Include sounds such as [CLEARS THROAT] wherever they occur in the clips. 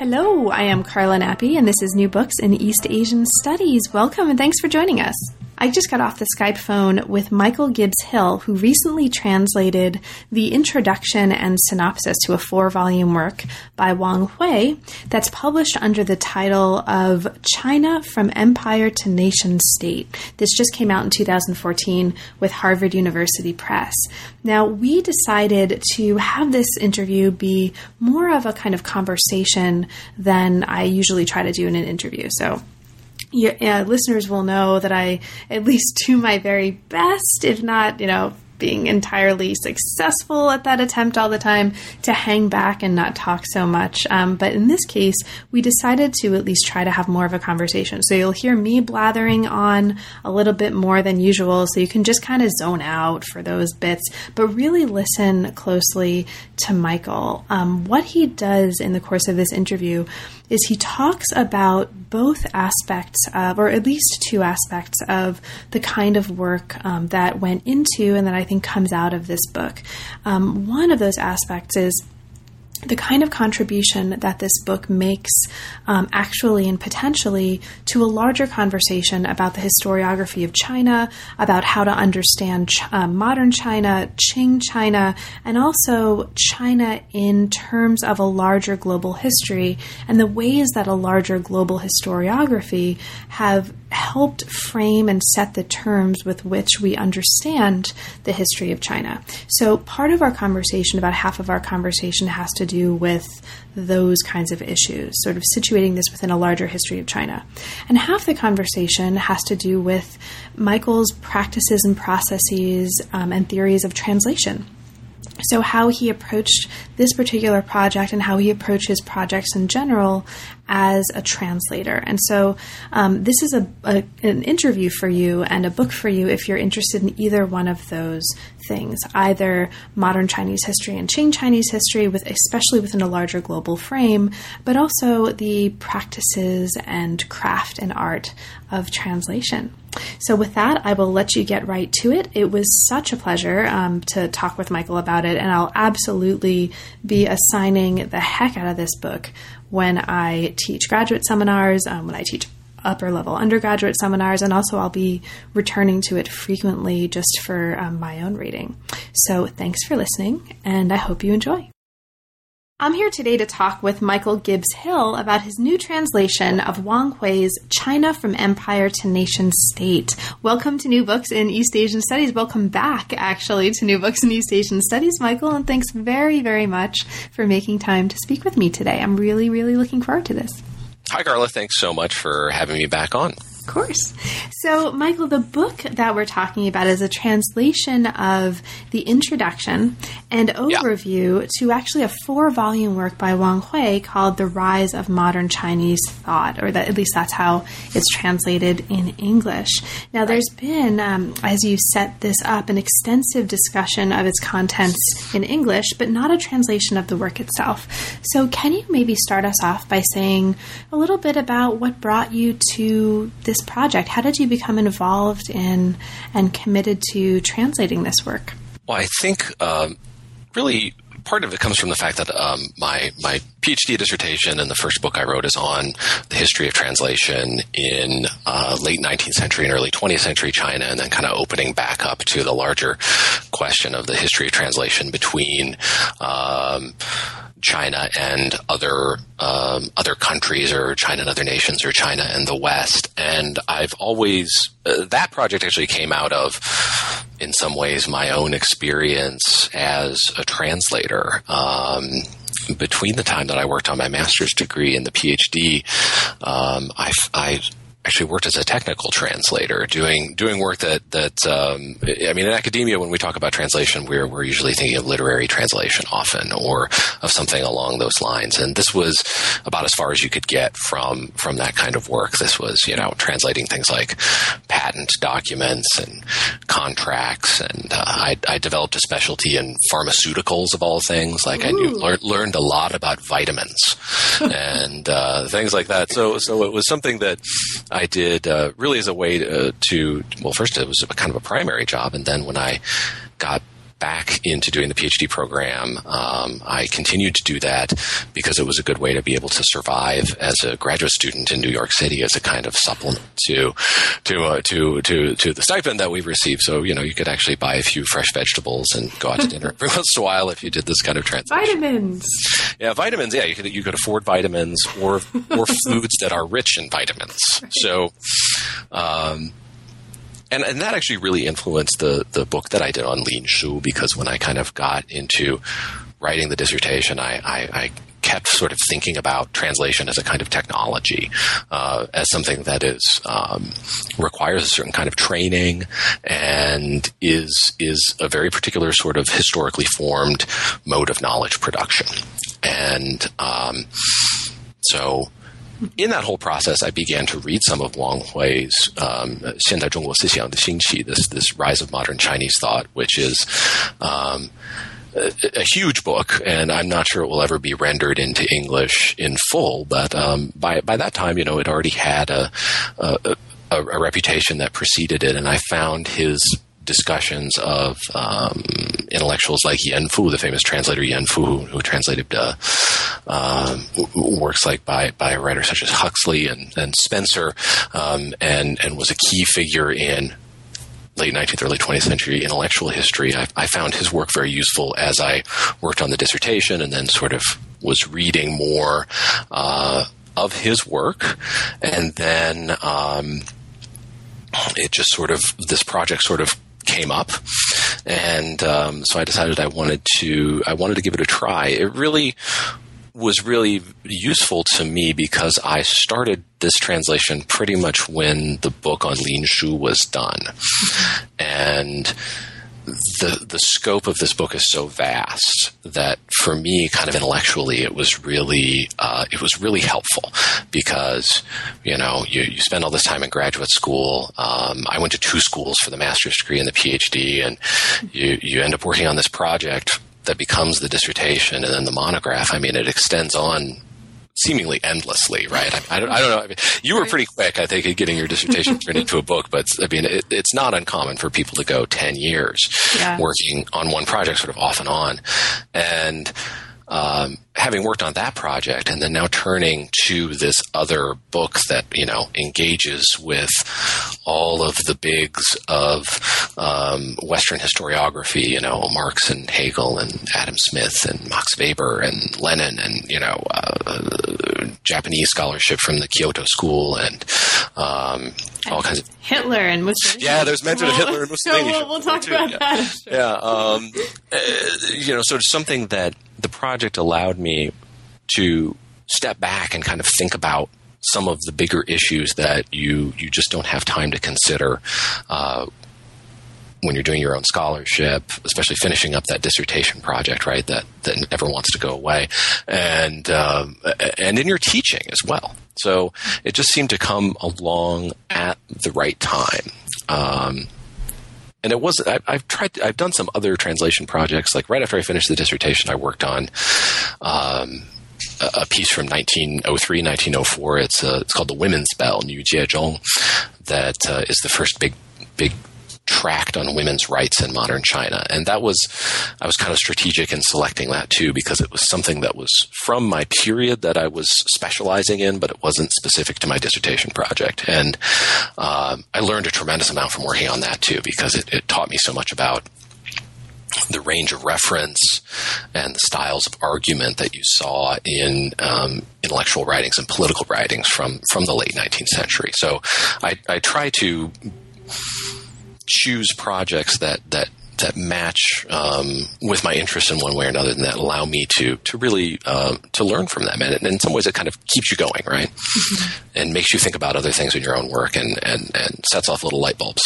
Hello, I am Carla Nappi, and this is New Books in East Asian Studies. Welcome and thanks for joining us. I just got off the Skype phone with Michael Gibbs Hill, who recently translated the introduction and synopsis to a four volume work by Wang Hui that's published under the title of China from Empire to Nation State. This just came out in 2014 with Harvard University Press. Now, we decided to have this interview be more of a kind of conversation than I usually try to do in an interview. So, your uh, listeners will know that I at least do my very best, if not, you know, being entirely successful at that attempt all the time to hang back and not talk so much. Um, but in this case, we decided to at least try to have more of a conversation. So you'll hear me blathering on a little bit more than usual. So you can just kind of zone out for those bits, but really listen closely to Michael. Um, what he does in the course of this interview is he talks about both aspects of, or at least two aspects of the kind of work um, that went into and that I think comes out of this book. Um, one of those aspects is the kind of contribution that this book makes um, actually and potentially to a larger conversation about the historiography of China, about how to understand ch- uh, modern China, Qing China, and also China in terms of a larger global history and the ways that a larger global historiography have helped frame and set the terms with which we understand the history of China. So, part of our conversation, about half of our conversation, has to do with those kinds of issues, sort of situating this within a larger history of China. And half the conversation has to do with Michael's practices and processes um, and theories of translation. So, how he approached this particular project and how he approaches projects in general as a translator. And so, um, this is a, a, an interview for you and a book for you if you're interested in either one of those things, either modern Chinese history and Qing Chinese history, with especially within a larger global frame, but also the practices and craft and art of translation. So, with that, I will let you get right to it. It was such a pleasure um, to talk with Michael about it, and I'll absolutely be assigning the heck out of this book when I teach graduate seminars, um, when I teach upper level undergraduate seminars, and also I'll be returning to it frequently just for um, my own reading. So, thanks for listening, and I hope you enjoy. I'm here today to talk with Michael Gibbs Hill about his new translation of Wang Hui's China from Empire to Nation State. Welcome to New Books in East Asian Studies. Welcome back, actually, to New Books in East Asian Studies, Michael, and thanks very, very much for making time to speak with me today. I'm really, really looking forward to this. Hi, Carla. Thanks so much for having me back on. Of course. So, Michael, the book that we're talking about is a translation of the introduction and overview yeah. to actually a four volume work by Wang Hui called The Rise of Modern Chinese Thought, or that, at least that's how it's translated in English. Now, there's been, um, as you set this up, an extensive discussion of its contents in English, but not a translation of the work itself. So, can you maybe start us off by saying a little bit about what brought you to this project? How did you become involved in and committed to translating this work? Well, I think um, really part of it comes from the fact that um, my my PhD dissertation and the first book I wrote is on the history of translation in uh, late 19th century and early 20th century China, and then kind of opening back up to the larger question of the history of translation between. Um, China and other um, other countries, or China and other nations, or China and the West. And I've always uh, that project actually came out of, in some ways, my own experience as a translator. Um, between the time that I worked on my master's degree and the PhD, um, I, I actually worked as a technical translator, doing doing work that that um, I mean, in academia, when we talk about translation, we're we're usually thinking of literary translation often, or of something along those lines. And this was about as far as you could get from from that kind of work. This was you know translating things like patent documents and contracts, and uh, I, I, developed a specialty in pharmaceuticals of all things. Like Ooh. I knew, lear- learned a lot about vitamins [LAUGHS] and uh, things like that. So so it was something that I did uh, really as a way to, to, well, first it was kind of a primary job, and then when I got back into doing the PhD program, um, I continued to do that because it was a good way to be able to survive as a graduate student in New York City as a kind of supplement to to uh, to to to the stipend that we received. So you know you could actually buy a few fresh vegetables and go out to dinner [LAUGHS] every once in a while if you did this kind of transaction. Vitamins. Yeah, vitamins. Yeah, you could you could afford vitamins or or [LAUGHS] foods that are rich in vitamins. So. Um, and and that actually really influenced the the book that I did on Lin Shu because when I kind of got into writing the dissertation, I, I, I kept sort of thinking about translation as a kind of technology, uh, as something that is um, requires a certain kind of training and is is a very particular sort of historically formed mode of knowledge production, and um, so in that whole process, I began to read some of Wang Hui's um, 现代中国思想的兴起, this this rise of modern Chinese thought, which is um, a, a, huge book, and I'm not sure it will ever be rendered into English in full. But um, by by that time, you know, it already had a, a a, a, reputation that preceded it, and I found his discussions of um, intellectuals like Yan Fu, the famous translator Yan Fu, who, who translated uh, um, works like by by writers such as Huxley and, and Spencer, um, and and was a key figure in late 19th, early 20th century intellectual history. I, I, found his work very useful as I worked on the dissertation and then sort of was reading more uh, of his work. And then um, it just sort of, this project sort of came up, and um, so I decided I wanted to I wanted to give it a try. It really was really useful to me because I started this translation pretty much when the book on Lin Shu was done, and the the scope of this book is so vast that for me, kind of intellectually, it was really uh, it was really helpful because you know you, you spend all this time in graduate school. Um, I went to two schools for the master's degree and the PhD, and you you end up working on this project that becomes the dissertation and then the monograph. I mean, it extends on seemingly endlessly, right? I, I, don't, I don't know. I mean, you were pretty quick, I think, at getting your dissertation turned into a book, but I mean, it, it's not uncommon for people to go 10 years yeah. working on one project sort of off and on. And, um, having worked on that project and then now turning to this other book that you know engages with all of the bigs of um, Western historiography, you know Marx and Hegel and Adam Smith and Max Weber and Lenin and you know uh, Japanese scholarship from the Kyoto School and um, all kinds of Hitler and Mussolini. Yeah, there's mention of Hitler and Mussolini. So we'll, we'll talk too. about yeah. that. Yeah, um, uh, you know, so it's something that the project allowed me to step back and kind of think about some of the bigger issues that you you just don't have time to consider uh, when you're doing your own scholarship, especially finishing up that dissertation project, right? That that never wants to go away, and um, and in your teaching as well. So it just seemed to come along at the right time. Um, and it wasn't. I, have tried. I've done some other translation projects. Like right after I finished the dissertation, I worked on um, a, piece from 1903, 1904. It's a, it's called the Women's Bell, Niu Jie Zhong, that uh, is the first big big tract on women's rights in modern China. And that was, I was kind of strategic in selecting that too, because it was something that was from my period that I was specializing in, but it wasn't specific to my dissertation project. And um, I learned a tremendous amount from working on that too, because it, it taught me so much about the range of reference and the styles of argument that you saw in um, intellectual writings and political writings from from the late 19th century. So I, I try to choose projects that that that match um, with my interest in one way or another, and that allow me to to really uh, to learn from them. And in some ways, it kind of keeps you going, right? Mm-hmm. And makes you think about other things in your own work, and and and sets off little light bulbs.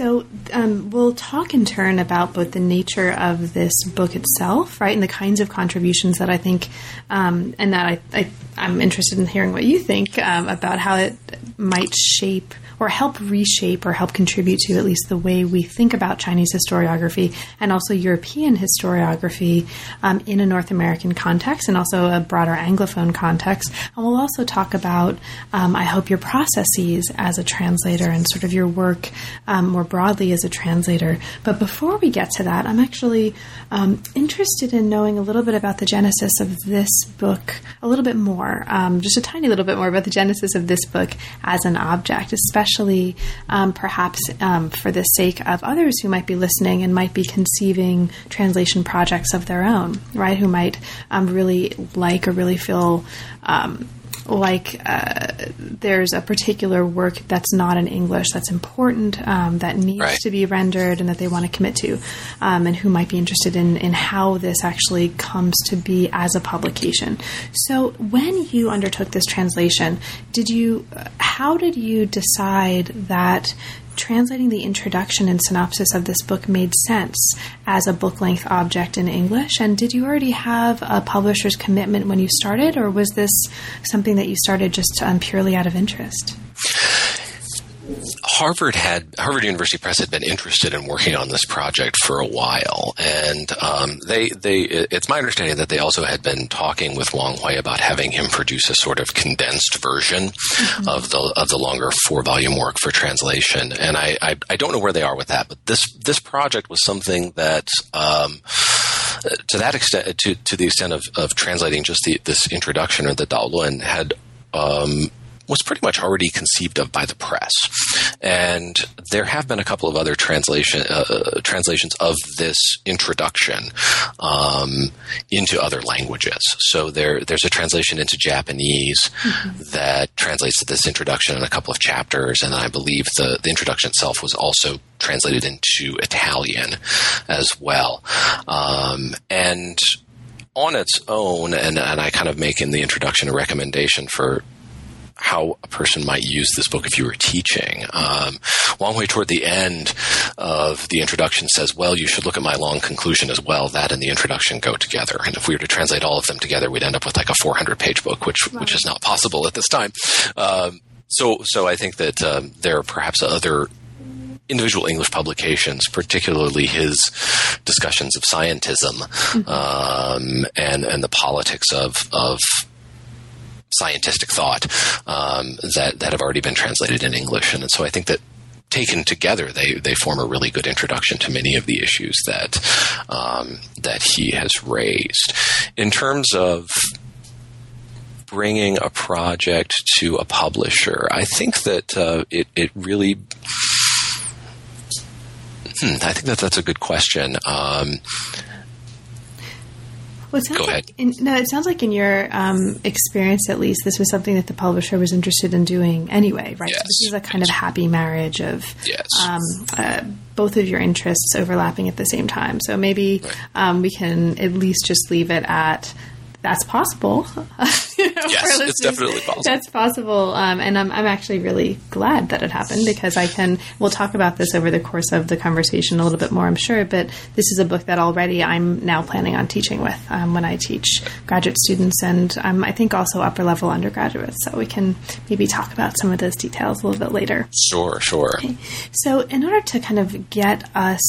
So um, we'll talk in turn about both the nature of this book itself, right, and the kinds of contributions that I think, um, and that I, I, am interested in hearing what you think um, about how it might shape or help reshape or help contribute to at least the way we think about Chinese historiography and also European historiography um, in a North American context and also a broader Anglophone context. And we'll also talk about, um, I hope, your processes as a translator and sort of your work um, more broadly as a translator. But before we get to that, I'm actually um, interested in knowing a little bit about the genesis of this book, a little bit more, um, just a tiny little bit more about the genesis of this book as an object, especially um, perhaps um, for the sake of others who might be listening and might be conceiving translation projects of their own, right? Who might um, really like or really feel um, like uh, there's a particular work that's not in English that's important um, that needs right. to be rendered and that they want to commit to, um, and who might be interested in in how this actually comes to be as a publication. So, when you undertook this translation, did you? How did you decide that? Translating the introduction and synopsis of this book made sense as a book length object in English? And did you already have a publisher's commitment when you started, or was this something that you started just um, purely out of interest? Harvard had Harvard University Press had been interested in working on this project for a while, and um, they they it's my understanding that they also had been talking with Wang Hui about having him produce a sort of condensed version mm-hmm. of the of the longer four volume work for translation. And I, I, I don't know where they are with that, but this this project was something that. Um, to that extent, to, to the extent of, of translating just the, this introduction or the Daolun had um, was pretty much already conceived of by the press. And there have been a couple of other translation uh, uh, translations of this introduction um, into other languages. So there there's a translation into Japanese mm-hmm. that translates this introduction in a couple of chapters, and I believe the the introduction itself was also translated into Italian as well. Um, and on its own, and, and I kind of make in the introduction a recommendation for how a person might use this book if you were teaching. Um, Wang Hui toward the end of the introduction says, well, you should look at my long conclusion as well. That and the introduction go together. And if we were to translate all of them together, we'd end up with like a 400 page book, which, right. which is not possible at this time. Um, so, so I think that um, there are perhaps other individual English publications, particularly his discussions of scientism mm-hmm. um, and and the politics of of scientific thought um, that that have already been translated in English, and so I think that taken together, they they form a really good introduction to many of the issues that um, that he has raised. In terms of bringing a project to a publisher, I think that uh, it it really. Hmm, I think that that's a good question. Um, well, Go ahead. Like in, no, it sounds like in your um, experience, at least, this was something that the publisher was interested in doing anyway, right? Yes. So this is a kind of happy marriage of yes. um, uh, both of your interests overlapping at the same time. So maybe right. um, we can at least just leave it at that's possible. [LAUGHS] yes, it's definitely possible. That's possible, um, and I'm, I'm actually really glad that it happened because I can. We'll talk about this over the course of the conversation a little bit more, I'm sure. But this is a book that already I'm now planning on teaching with um, when I teach graduate students, and um, I think also upper level undergraduates. So we can maybe talk about some of those details a little bit later. Sure, sure. Okay. So, in order to kind of get us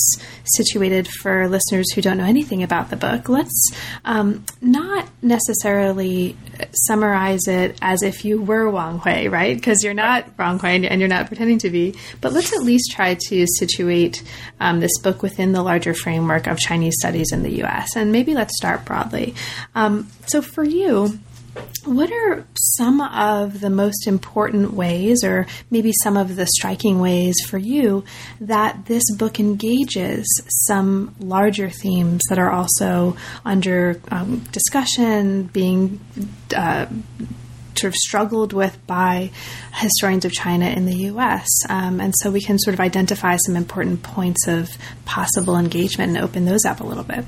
situated for listeners who don't know anything about the book, let's um, not necessarily summarize it as if you were Wang Hui, right? Because you're not Wang Hui and you're not pretending to be. But let's at least try to situate um, this book within the larger framework of Chinese studies in the U.S. And maybe let's start broadly. Um, so for you, what are some of the most important ways, or maybe some of the striking ways for you, that this book engages some larger themes that are also under um, discussion, being uh, sort of struggled with by historians of China in the U.S. Um, and so we can sort of identify some important points of possible engagement and open those up a little bit.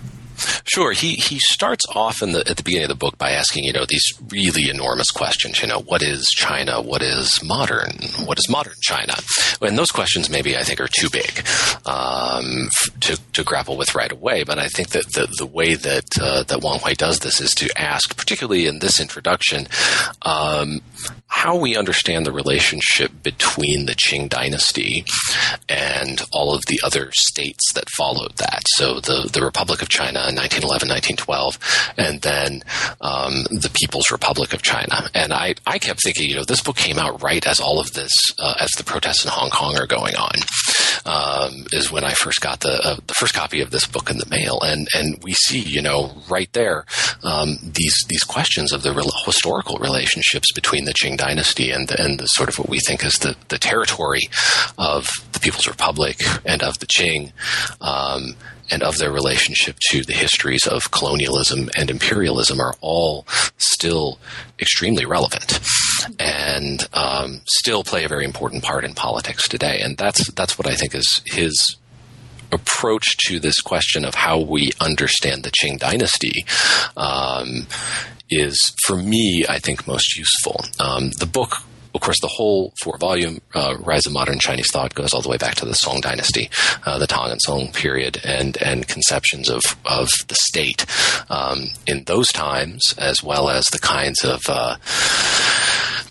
Sure. He he starts off in the at the beginning of the book by asking, you know, these really enormous questions. You know, what is China? What is modern? What is modern China? And those questions maybe I think are too big um, to to grapple with right away. But I think that the the way that uh, that Wang Hui does this is to ask, particularly in this introduction, um, how we understand the relationship between the Qing dynasty and all of the other states that followed that. So the, the Republic of China in 1911, 1912, and then um, the People's Republic of China. And I, I kept thinking, you know, this book came out right as all of this, uh, as the protests in Hong Kong are going on, um, is when I first got the uh, the first copy of this book in the mail, and and we see, you know, right there um, these these questions of the historical relationships between the Qing dynasty and and the sort of what we think is the the territory of the People's Republic and of the Qing. Um, and of their relationship to the histories of colonialism and imperialism are all still extremely relevant and um, still play a very important part in politics today. And that's that's what I think is his approach to this question of how we understand the Qing dynasty um, is, for me, I think most useful. Um, the book of course, the whole four volume uh, Rise of Modern Chinese Thought goes all the way back to the Song Dynasty, uh, the Tang and Song period, and and conceptions of of the state um, in those times, as well as the kinds of uh,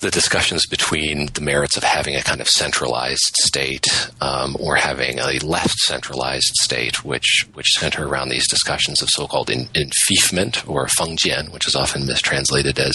the discussions between the merits of having a kind of centralized state um, or having a left centralized state, which which center around these discussions of so-called in, enfeoffment or fengjian, which is often mistranslated as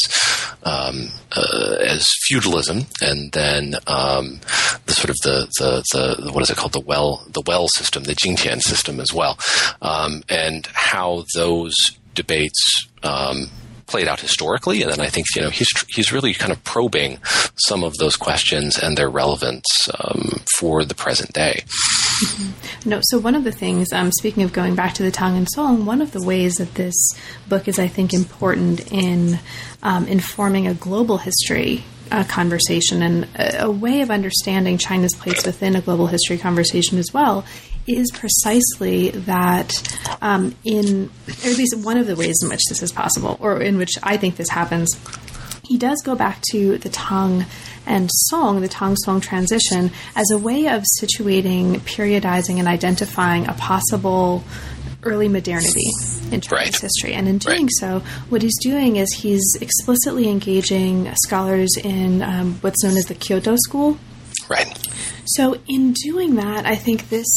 um, uh, as feudalism, and then um, the sort of the, the, the what is it called? The well the well system, the Jingtian system as well, um, and how those debates um, played out historically, and then I think you know he's he's really kind of probing some of those questions and their relevance um, for the present day. Mm-hmm. No, so one of the things, um, speaking of going back to the Tang and Song, one of the ways that this book is, I think, important in um, informing a global history uh, conversation and a, way of understanding China's place within a global history conversation as well is precisely that um, in, or at least one of the ways in which this is possible, or in which I think this happens, he does go back to the Tang and Song, the Tang Song transition, as a way of situating, periodizing, and identifying a possible early modernity in Chinese right. history. And in doing right. so, what he's doing is he's explicitly engaging scholars in um, what's known as the Kyoto School. Right. So, in doing that, I think this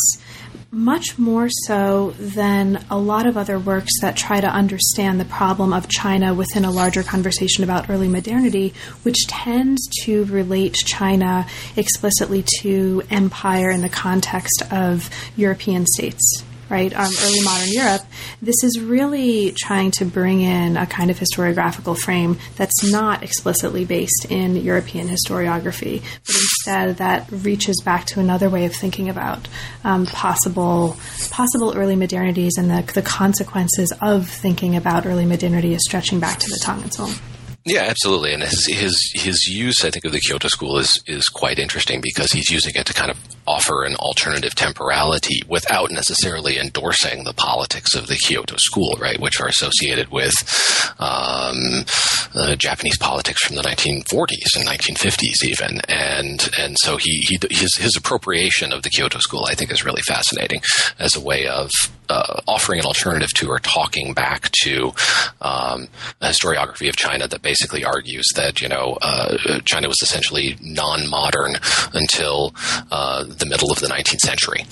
much more so than a lot of other works that try to understand the problem of China within a larger conversation about early modernity, which tends to relate China explicitly to empire in the context of European states right, um, early modern Europe, this is really trying to bring in a kind of historiographical frame that's not explicitly based in European historiography, but instead that reaches back to another way of thinking about um, possible possible early modernities and the, the consequences of thinking about early modernity as stretching back to the Tang and Song. Yeah, absolutely. And his his his use, I think, of the Kyoto School is is quite interesting because he's using it to kind of offer an alternative temporality without necessarily endorsing the politics of the Kyoto School, right, which are associated with um, uh, Japanese politics from the 1940s and 1950s, even. And and so he, he his his appropriation of the Kyoto School, I think, is really fascinating as a way of uh, offering an alternative to or talking back to um, a historiography of China that basically argues that you know uh, China was essentially non-modern until uh, the middle of the 19th century,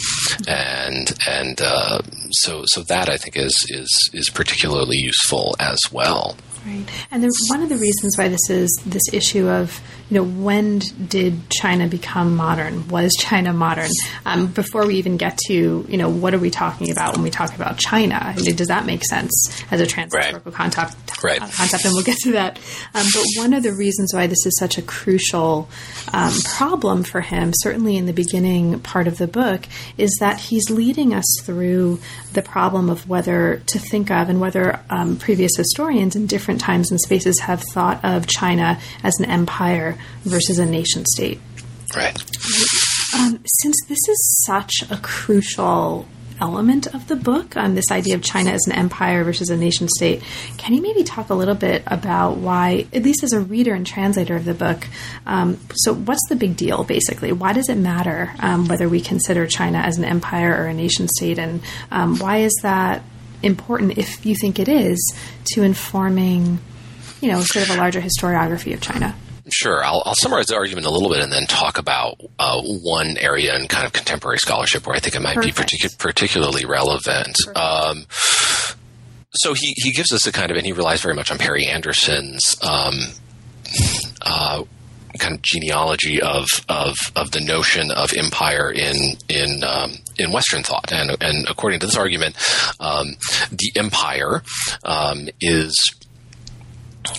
and and uh, so so that I think is is is particularly useful as well. Right, and the, one of the reasons why this is this issue of you know when did China become modern? Was China modern? Um, before we even get to you know what are we talking about when we talk about China? I mean, does that make sense as a transhistorical right. concept? Right. Concept, and we'll get to that. Um, but one of the reasons why this is such a crucial um, problem for him, certainly in the beginning part of the book, is that he's leading us through the problem of whether to think of and whether um, previous historians in different times and spaces have thought of China as an empire versus a nation state. Right. Um, since this is such a crucial element of the book on um, this idea of China as an empire versus a nation state. Can you maybe talk a little bit about why, at least as a reader and translator of the book, um, so what's the big deal basically? Why does it matter um, whether we consider China as an empire or a nation state, and um, why is that important if you think it is to informing, you know, sort of a larger historiography of China? Sure. I'll, I'll, summarize the argument a little bit and then talk about uh, one area in kind of contemporary scholarship where I think it might Perfect. be partic- particularly relevant. Um, so he, he gives us a kind of, and he relies very much on Perry Anderson's um, uh, kind of genealogy of, of, of the notion of empire in in um, in Western thought, and and according to this argument, um, the empire um, is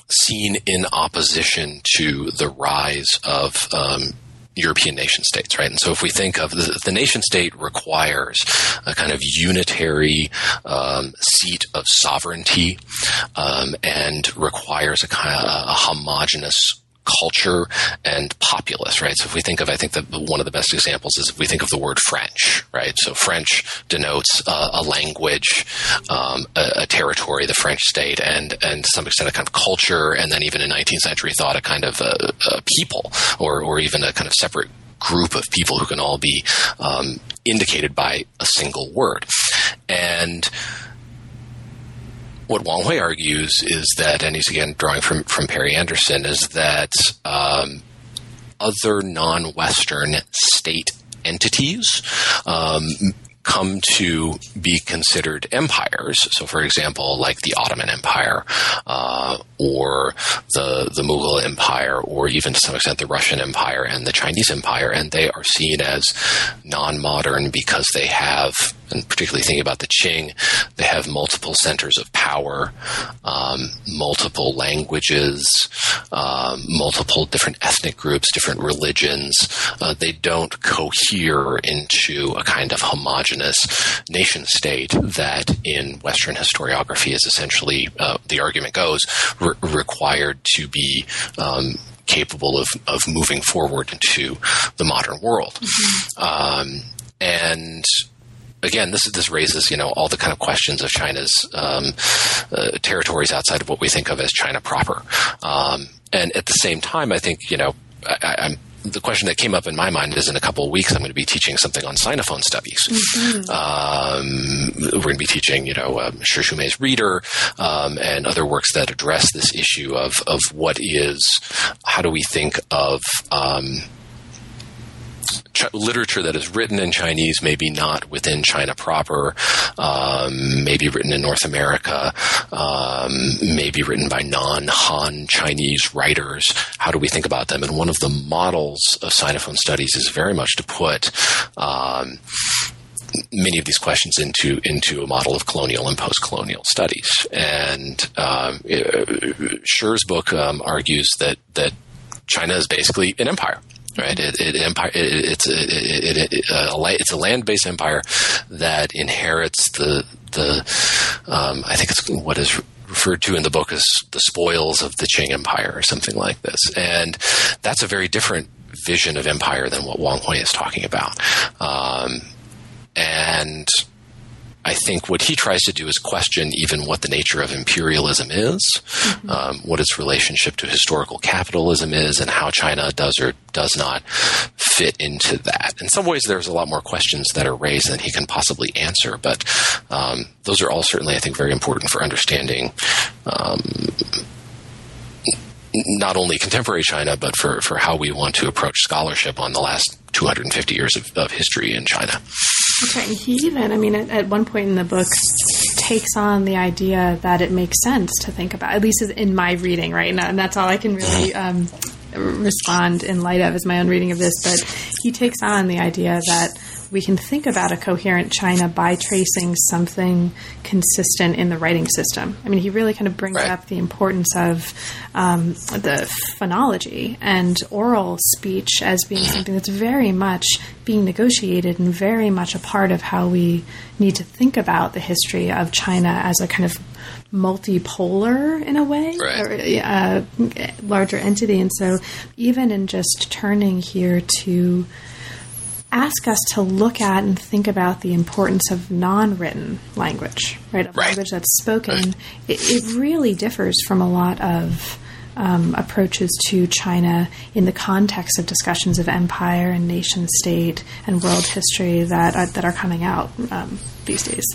seen in opposition to the rise of um, European nation states, right? And so if we think of the, the nation state requires a kind of unitary um, seat of sovereignty um, and requires a kind of a homogenous culture and populace, right? So if we think of, I think that one of the best examples is if we think of the word French, right? So French denotes uh, a language, um, a, a, territory, the French state, and and to some extent a kind of culture, and then even in 19th century thought a kind of a, a people, or or even a kind of separate group of people who can all be um, indicated by a single word, and what Wang Hui argues is that, and he's again drawing from, from Perry Anderson, is that um, other non Western state entities um, come to be considered empires. So, for example, like the Ottoman Empire, uh, or the the Mughal Empire, or even to some extent the Russian Empire and the Chinese Empire, and they are seen as non-modern because they have, and particularly thinking about the Qing, they have multiple centers of power, um, multiple languages, um, multiple different ethnic groups, different religions. Uh, they don't cohere into a kind of homogenous nation state that in Western historiography is essentially, uh, the argument goes, re- required to be um, capable of, of moving forward into the modern world. Mm-hmm. Um, and again, this this raises you know all the kind of questions of China's um, uh, territories outside of what we think of as China proper. Um, and at the same time, I think you know I, am the question that came up in my mind is in a couple of weeks I'm going to be teaching something on Sinophone studies. Mm-hmm. Um, we're going to be teaching, you know, um, Reader um, and other works that address this issue of of what is how do we think of um, ch- literature that is written in Chinese, maybe not within China proper, um, maybe written in North America, um, maybe written by non-Han Chinese writers. How do we think about them? And one of the models of Sinophone studies is very much to put um, many of these questions into into a model of colonial and post-colonial studies. And um, Shih's book um, argues that that China is basically an empire right? It, it empire. It, it's it, it, uh, it's a land based empire that inherits the the. Um, I think it's what is referred to in the book as the spoils of the Qing Empire or something like this, and that's a very different vision of empire than what Wang Hui is talking about. Um, and I think what he tries to do is question even what the nature of imperialism is, mm-hmm. um, what its relationship to historical capitalism is, and how China does or does not fit into that. In some ways, there's a lot more questions that are raised than he can possibly answer, but um, those are all certainly, I think, very important for understanding. Um, not only contemporary China, but for, for how we want to approach scholarship on the last 250 years of, of history in China. He even, I mean, at, at, one point in the book, takes on the idea that it makes sense to think about, at least in my reading, right? And, and that's all I can really um, respond in light of is my own reading of this. But he takes on the idea that we can think about a coherent China by tracing something consistent in the writing system. I mean, he really kind of brings Right. up the importance of um, the phonology and oral speech as being [CLEARS THROAT] something that's very much being negotiated and very much a part of how we need to think about the history of China as a kind of multipolar in a way Right. or uh, larger entity. And so, even in just turning here to ask us to look at and think about the importance of non-written language, right? Of Right. language that's spoken. It, it really differs from a lot of um, approaches to China in the context of discussions of empire and nation state and world history that are, that are coming out um, these days.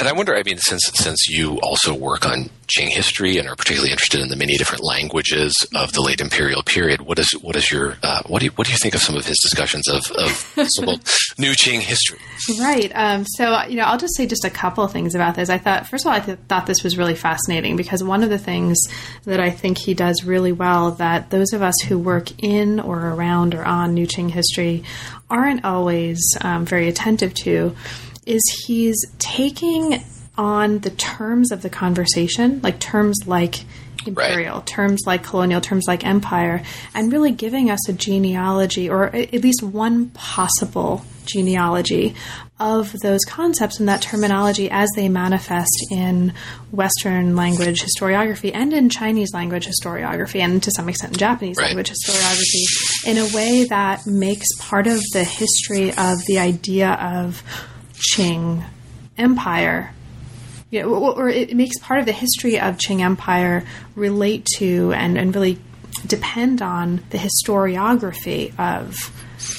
And I wonder, I mean, since since you also work on Qing history and are particularly interested in the many different languages of the late imperial period, what is what is your uh, what do you, what do you think of some of his discussions of of [LAUGHS] New Qing history? Right. Um, so, you know, I'll just say just a couple of things about this. I thought, first of all, I th- thought this was really fascinating because one of the things that I think he does really well that those of us who work in or around or on New Qing history aren't always um, very attentive to is he's taking on the terms of the conversation, like terms like imperial, terms like colonial, terms like empire, and really giving us a genealogy or at least one possible genealogy of those concepts and that terminology as they manifest in Western language historiography and in Chinese language historiography and to some extent in Japanese Right. language historiography in a way that makes part of the history of the idea of Qing Empire yeah, or or it makes part of the history of Qing Empire relate to and, and really depend on the historiography of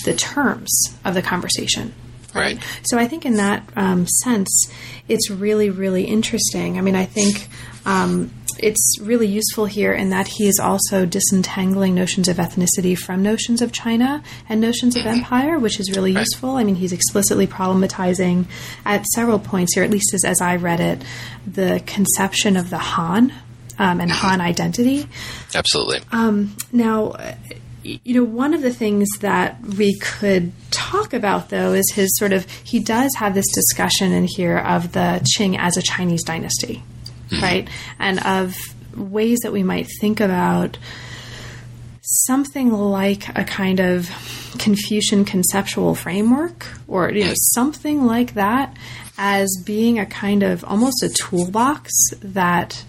the terms of the conversation. Right. So I think in that um, sense, it's really, really interesting. I mean, I think um, it's really useful here in that he is also disentangling notions of ethnicity from notions of China and notions of empire, which is really useful. I mean, he's explicitly problematizing at several points here, at least as, as I read it, the conception of the Han um, and Han identity. Absolutely. Now, uh, you know, one of the things that we could talk about, though, is his sort of, he does have this discussion in here of the Qing as a Chinese dynasty, Mm-hmm. right? And of ways that we might think about something like a kind of Confucian conceptual framework or you know something like that as being a kind of almost a toolbox that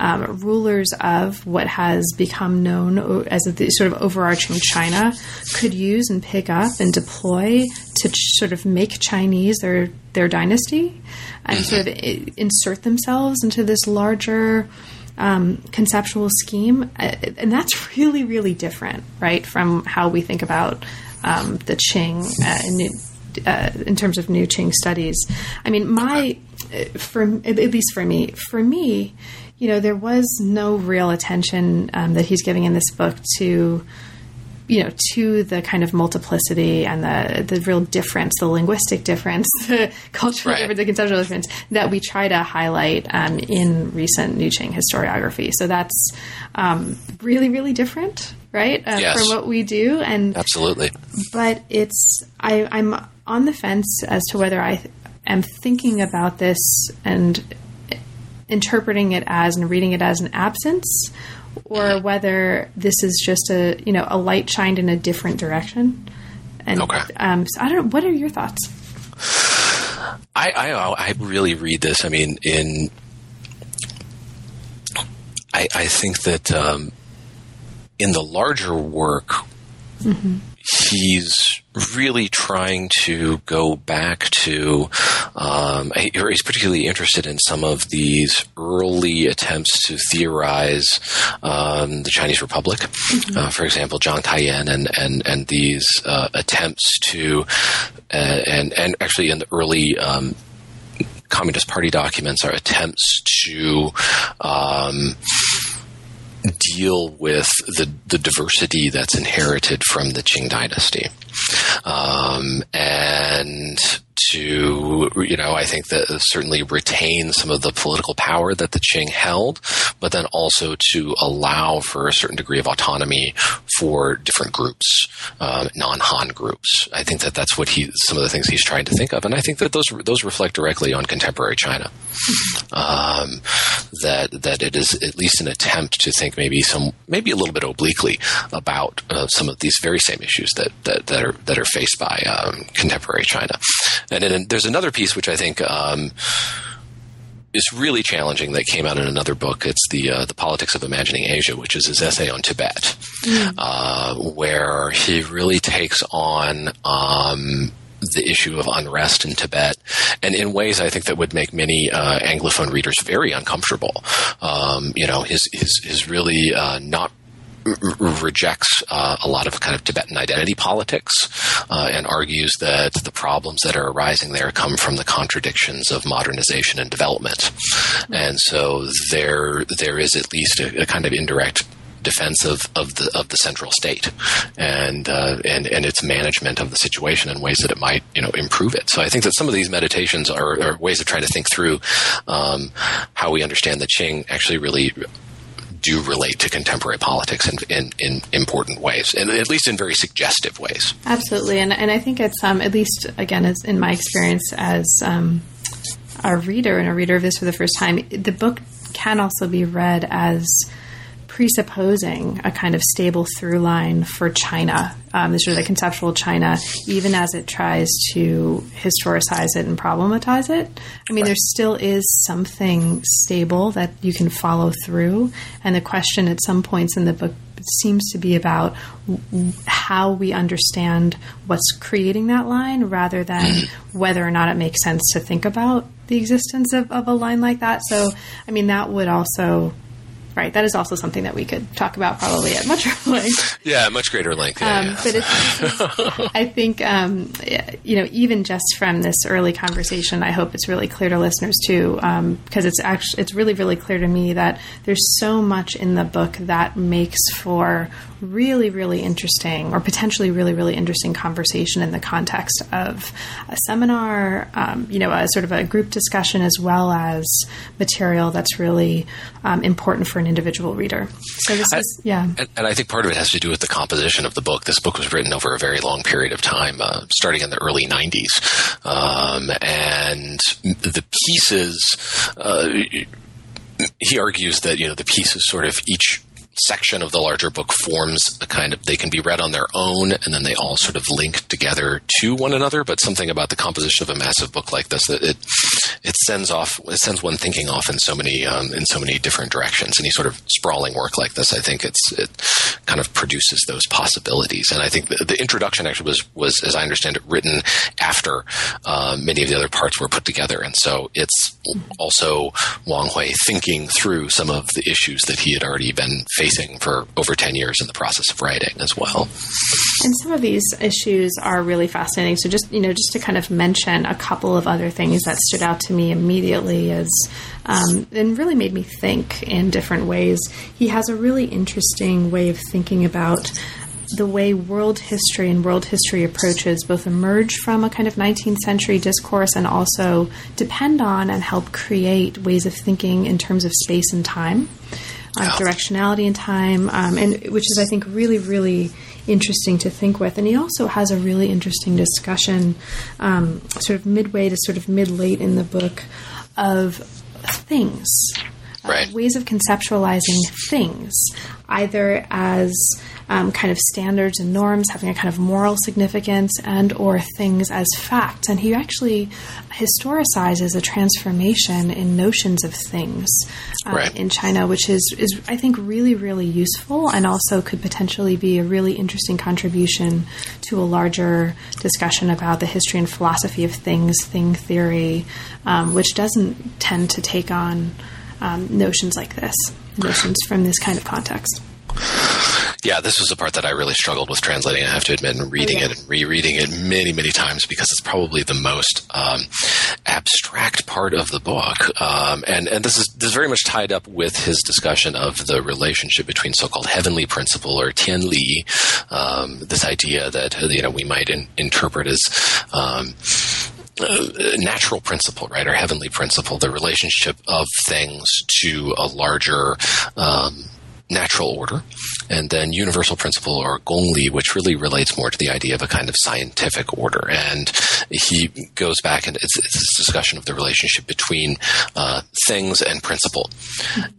um, rulers of what has become known as the sort of overarching China could use and pick up and deploy to ch- sort of make Chinese their their dynasty and sort of insert themselves into this larger um, conceptual scheme, uh, and that's really, really different, right, from how we think about um, the Qing uh, in, new- uh, in terms of new Qing studies. I mean, my uh, for at least for me, for me, you know, there was no real attention um, that he's giving in this book to you know, to the kind of multiplicity and the the real difference, the linguistic difference, [LAUGHS] the cultural Right. difference, the conceptual difference that we try to highlight um, in recent New Qing historiography. So that's um, really, really different, right, uh, Yes. from what we do. And Absolutely. but it's I, I'm on the fence as to whether I am thinking about this and interpreting it as and reading it as an absence, or whether this is just a you know a light shined in a different direction. And Okay. um, so I don't know. What are your thoughts? I, I I really read this. I mean, in I I think that um, in the larger work, he's really trying to go back to. Um, or he's particularly interested in some of these early attempts to theorize um, the Chinese Republic. Uh, for example, Zhang Taiyan and and and these uh, attempts to uh, and and actually in the early um, Communist Party documents are attempts to um, deal with the, the diversity that's inherited from the Qing dynasty. Um, and to, you know, I think that certainly retain some of the political power that the Qing held, but then also to allow for a certain degree of autonomy for different groups, uh, non-Han groups. I think that that's what he, some of the things he's trying to think of, and I think that those those reflect directly on contemporary China. Um, that that it is at least an attempt to think maybe some maybe a little bit obliquely about uh, some of these very same issues that that, that are that are faced by um, contemporary China. And then there's another piece which I think. Um, is really challenging that came out in another book. It's the uh, the politics of imagining Asia, which is his essay on Tibet, mm. uh, where he really takes on. Um, the issue of unrest in Tibet, and in ways I think that would make many uh, Anglophone readers very uncomfortable. Um, you know, his his his really uh, not rejects uh, a lot of kind of Tibetan identity politics uh, and argues that the problems that are arising there come from the contradictions of modernization and development. And so there there is at least a, a kind of indirect defense of, of the of the central state and uh, and and its management of the situation in ways that it might you know improve it. So I think that some of these meditations are, are ways of trying to think through um, how we understand the Qing actually really do relate to contemporary politics in, in, in, important ways, and at least in very suggestive ways. Absolutely, and and I think it's um, at least again as in my experience as um, a reader and a reader of this for the first time, the book can also be read as presupposing a kind of stable through line for China, um, the sort of the conceptual China, even as it tries to historicize it and problematize it. I mean, right. there still is something stable that you can follow through. And the question at some points in the book seems to be about how we understand what's creating that line rather than [CLEARS THROAT] whether or not it makes sense to think about the existence of, of a line like that. So, I mean, that would also right, that is also something that we could talk about probably at much [LAUGHS] greater length. Yeah, much greater length. Yeah, um, yeah. But it's, I think, um, you know, even just from this early conversation, I hope it's really clear to listeners too, because um, it's actually it's really really clear to me that there's so much in the book that makes for really, really interesting or potentially really, really interesting conversation in the context of a seminar, um, you know, a sort of a group discussion as well as material that's really um, important for an individual reader. So this I, is, yeah. And, and, I think part of it has to do with the composition of the book. This book was written over a very long period of time, uh, starting in the early 90s. Um, and the pieces, uh, he argues that, you know, the pieces sort of each section of the larger book forms a kind of they can be read on their own and then they all sort of link together to one another. But something about the composition of a massive book like this that it it sends off it sends one thinking off in so many um, in so many different directions. Any sort of sprawling work like this i think it's it kind of produces those possibilities. And i think the, the introduction actually was was as i understand it written after uh, many of the other parts were put together. And so it's also wang hui thinking through some of the issues that he had already been facing facing for over 10 years in the process of writing as well. And some of these issues are really fascinating. So just, you know, just to kind of mention a couple of other things that stood out to me immediately is um, and really made me think in different ways. He has a really interesting way of thinking about the way world history and world history approaches both emerge from a kind of 19th century discourse and also depend on and help create ways of thinking in terms of space and time on directionality in time, um, and which is I think really really interesting to think with. And he also has a really interesting discussion, um, sort of midway to sort of mid late in the book, of things, right. uh, ways of conceptualizing things, either as um, kind of standards and norms having a kind of moral significance and or things as facts and he actually historicizes a transformation in notions of things uh, right. in China which is is I think really really useful and also could potentially be a really interesting contribution to a larger discussion about the history and philosophy of things thing theory um, which doesn't tend to take on um, notions like this notions from this kind of context yeah, this was the part that I really struggled with translating. I have to admit, and reading oh, it and rereading it many, many times because it's probably the most um, abstract part of the book. Um, and and this is this is very much tied up with his discussion of the relationship between so-called heavenly principle or Tian Li, um, this idea that you know we might in, interpret as um, natural principle, right, or heavenly principle, the relationship of things to a larger um, natural order, and then universal principle or gongli, which really relates more to the idea of a kind of scientific order. And he goes back and it's, it's this discussion of the relationship between uh, things and principle. [LAUGHS]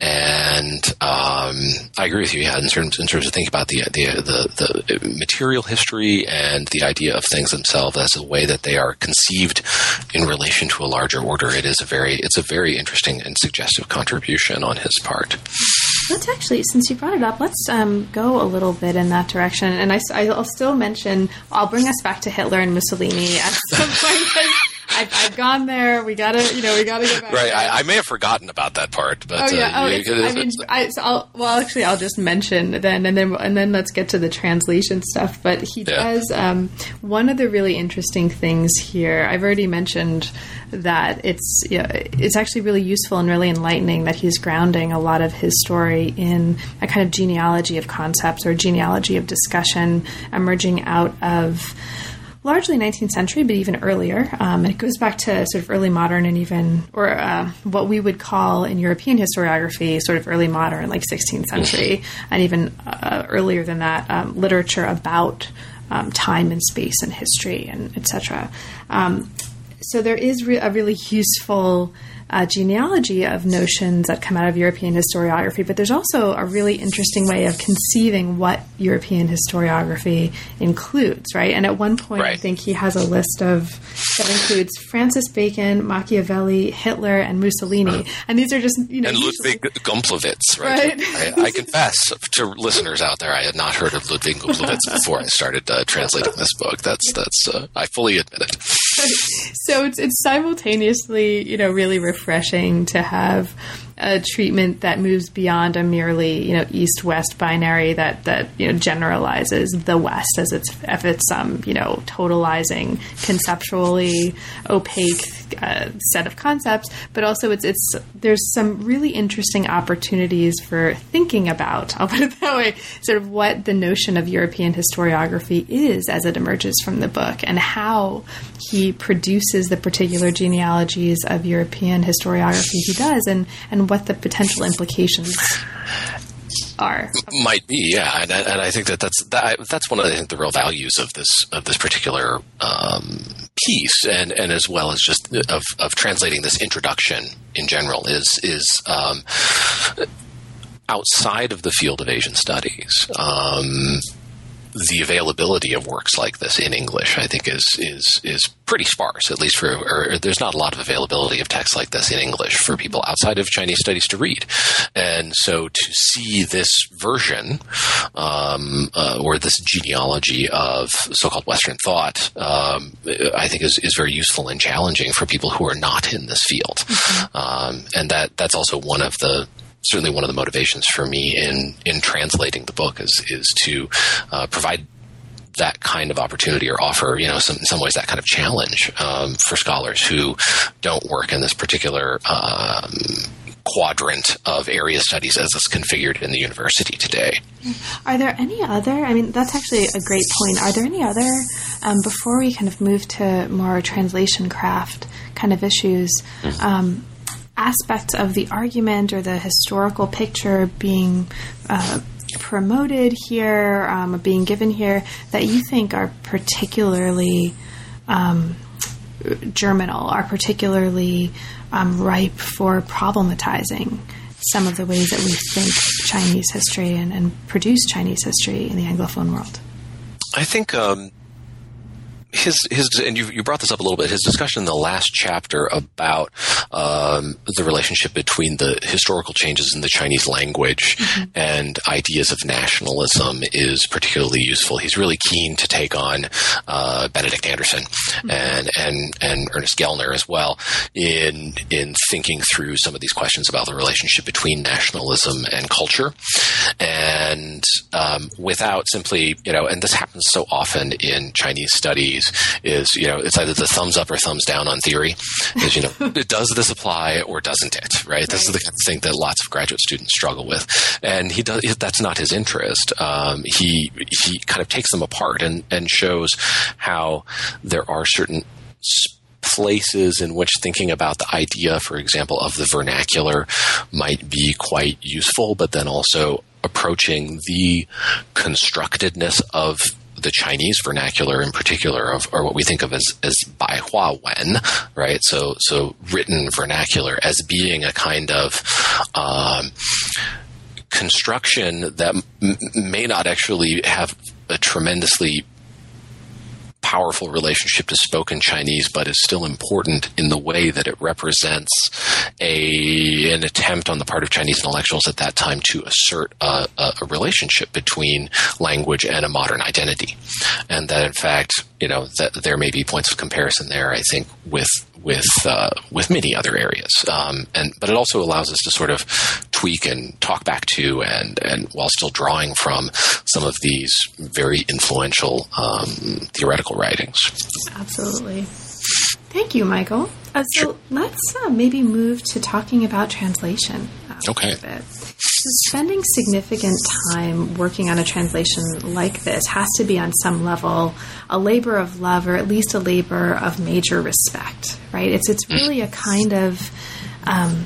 And um, I agree with you, yeah, in terms in terms of thinking about the the the, the material history and the idea of things themselves as a way that they are conceived in relation to a larger order. It is a very it's a very interesting and suggestive contribution on his part. Let's actually, since you brought it up, let's um, go a little bit in that direction. And I, will still mention, I'll bring us back to Hitler and Mussolini at some point. I've, I've, gone there. We gotta, you know, we gotta get back. Right. I, I, may have forgotten about that part, but oh yeah. Uh, oh, I mean, I, so I'll, well, actually, I'll just mention then, and then, and then let's get to the translation stuff. But he yeah. does um, one of the really interesting things here. I've already mentioned that it's you know, it's actually really useful and really enlightening that he's grounding a lot of his story in a kind of genealogy of concepts or genealogy of discussion emerging out of largely 19th century, but even earlier. Um, it goes back to sort of early modern and even, or uh, what we would call in European historiography, sort of early modern, like 16th century, and even uh, earlier than that, um, literature about um, time and space and history and etc. Um, so there is re- a really useful uh, genealogy of notions that come out of European historiography, but there's also a really interesting way of conceiving what European historiography includes, right? And at one point, right. I think he has a list of that includes Francis Bacon, Machiavelli, Hitler, and Mussolini. And these are just, you know. And Ludwig [LAUGHS] Gumplowicz, right? right? I, I, confess to listeners out there, I had not heard of Ludwig Gumplowicz [LAUGHS] before I started uh, translating this book. That's, that's, uh, I fully admit it. [LAUGHS] So it's, it's simultaneously, you know, really refreshing to have a treatment that moves beyond a merely you know east west binary that that you know generalizes the west as its if it's some you know totalizing conceptually opaque uh, set of concepts. But also it's it's there's some really interesting opportunities for thinking about I'll put it that way sort of what the notion of European historiography is as it emerges from the book and how he produces the particular genealogies of European historiography he does and and what the potential implications are. Might be, yeah, and, and I think that that's that, that's one of the, the real values of this of this particular um, piece, and and as well as just of of translating this introduction in general is is. Um, outside of the field of Asian studies, um, the availability of works like this in English, I think, is is is pretty sparse. At least for, or there's not a lot of availability of texts like this in English for people outside of Chinese studies to read. And so, to see this version um, uh, or this genealogy of so-called Western thought, um, I think is is very useful and challenging for people who are not in this field. Mm-hmm. Um, and that that's also one of the certainly one of the motivations for me in in translating the book is is to uh, provide that kind of opportunity or offer, you know, some, in some ways that kind of challenge um, for scholars who don't work in this particular um, quadrant of area studies as it's configured in the university today. Are there any other? I mean, that's actually a great point. Are there any other um, before we kind of move to more translation craft kind of issues? Mm-hmm. Aspects of the argument or the historical picture being uh, promoted here, um, being given here, that you think are particularly um, germinal, are particularly um, ripe for problematizing some of the ways that we think Chinese history and, and produce Chinese history in the Anglophone world? I think um, his his and you you brought this up a little bit. His discussion in the last chapter about um, the relationship between the historical changes in the Chinese language mm-hmm. and ideas of nationalism is particularly useful. He's really keen to take on uh, Benedict Anderson mm-hmm. and and and Ernest Gellner as well in in thinking through some of these questions about the relationship between nationalism and culture, and um, without simply you know, and this happens so often in Chinese studies is you know it's either the thumbs up or thumbs down on theory. Is you know [LAUGHS] does this apply or doesn't it? Right. This is the kind of thing that lots of graduate students struggle with, and he does. That's not his interest. Um, he he kind of takes them apart and and shows how there are certain places in which thinking about the idea, for example, of the vernacular might be quite useful, but then also approaching the constructedness of the Chinese vernacular in particular, of, or what we think of as as Bai Hua Wen, right? So so written vernacular as being a kind of um, construction that m- may not actually have a tremendously powerful relationship to spoken Chinese, but is still important in the way that it represents a an attempt on the part of Chinese intellectuals at that time to assert a, a, a relationship between language and a modern identity, and that in fact, you know, that there may be points of comparison there. I think with with uh, with many other areas, um, and but it also allows us to sort of tweak and talk back to, and and while still drawing from some of these very influential um, theoretical writings. Absolutely. Thank you, Michael. Uh, so Sure. let's uh, maybe move to talking about translation. uh, Okay. Spending significant time working on a translation like this has to be on some level a labor of love or at least a labor of major respect, right? It's it's really a kind of um,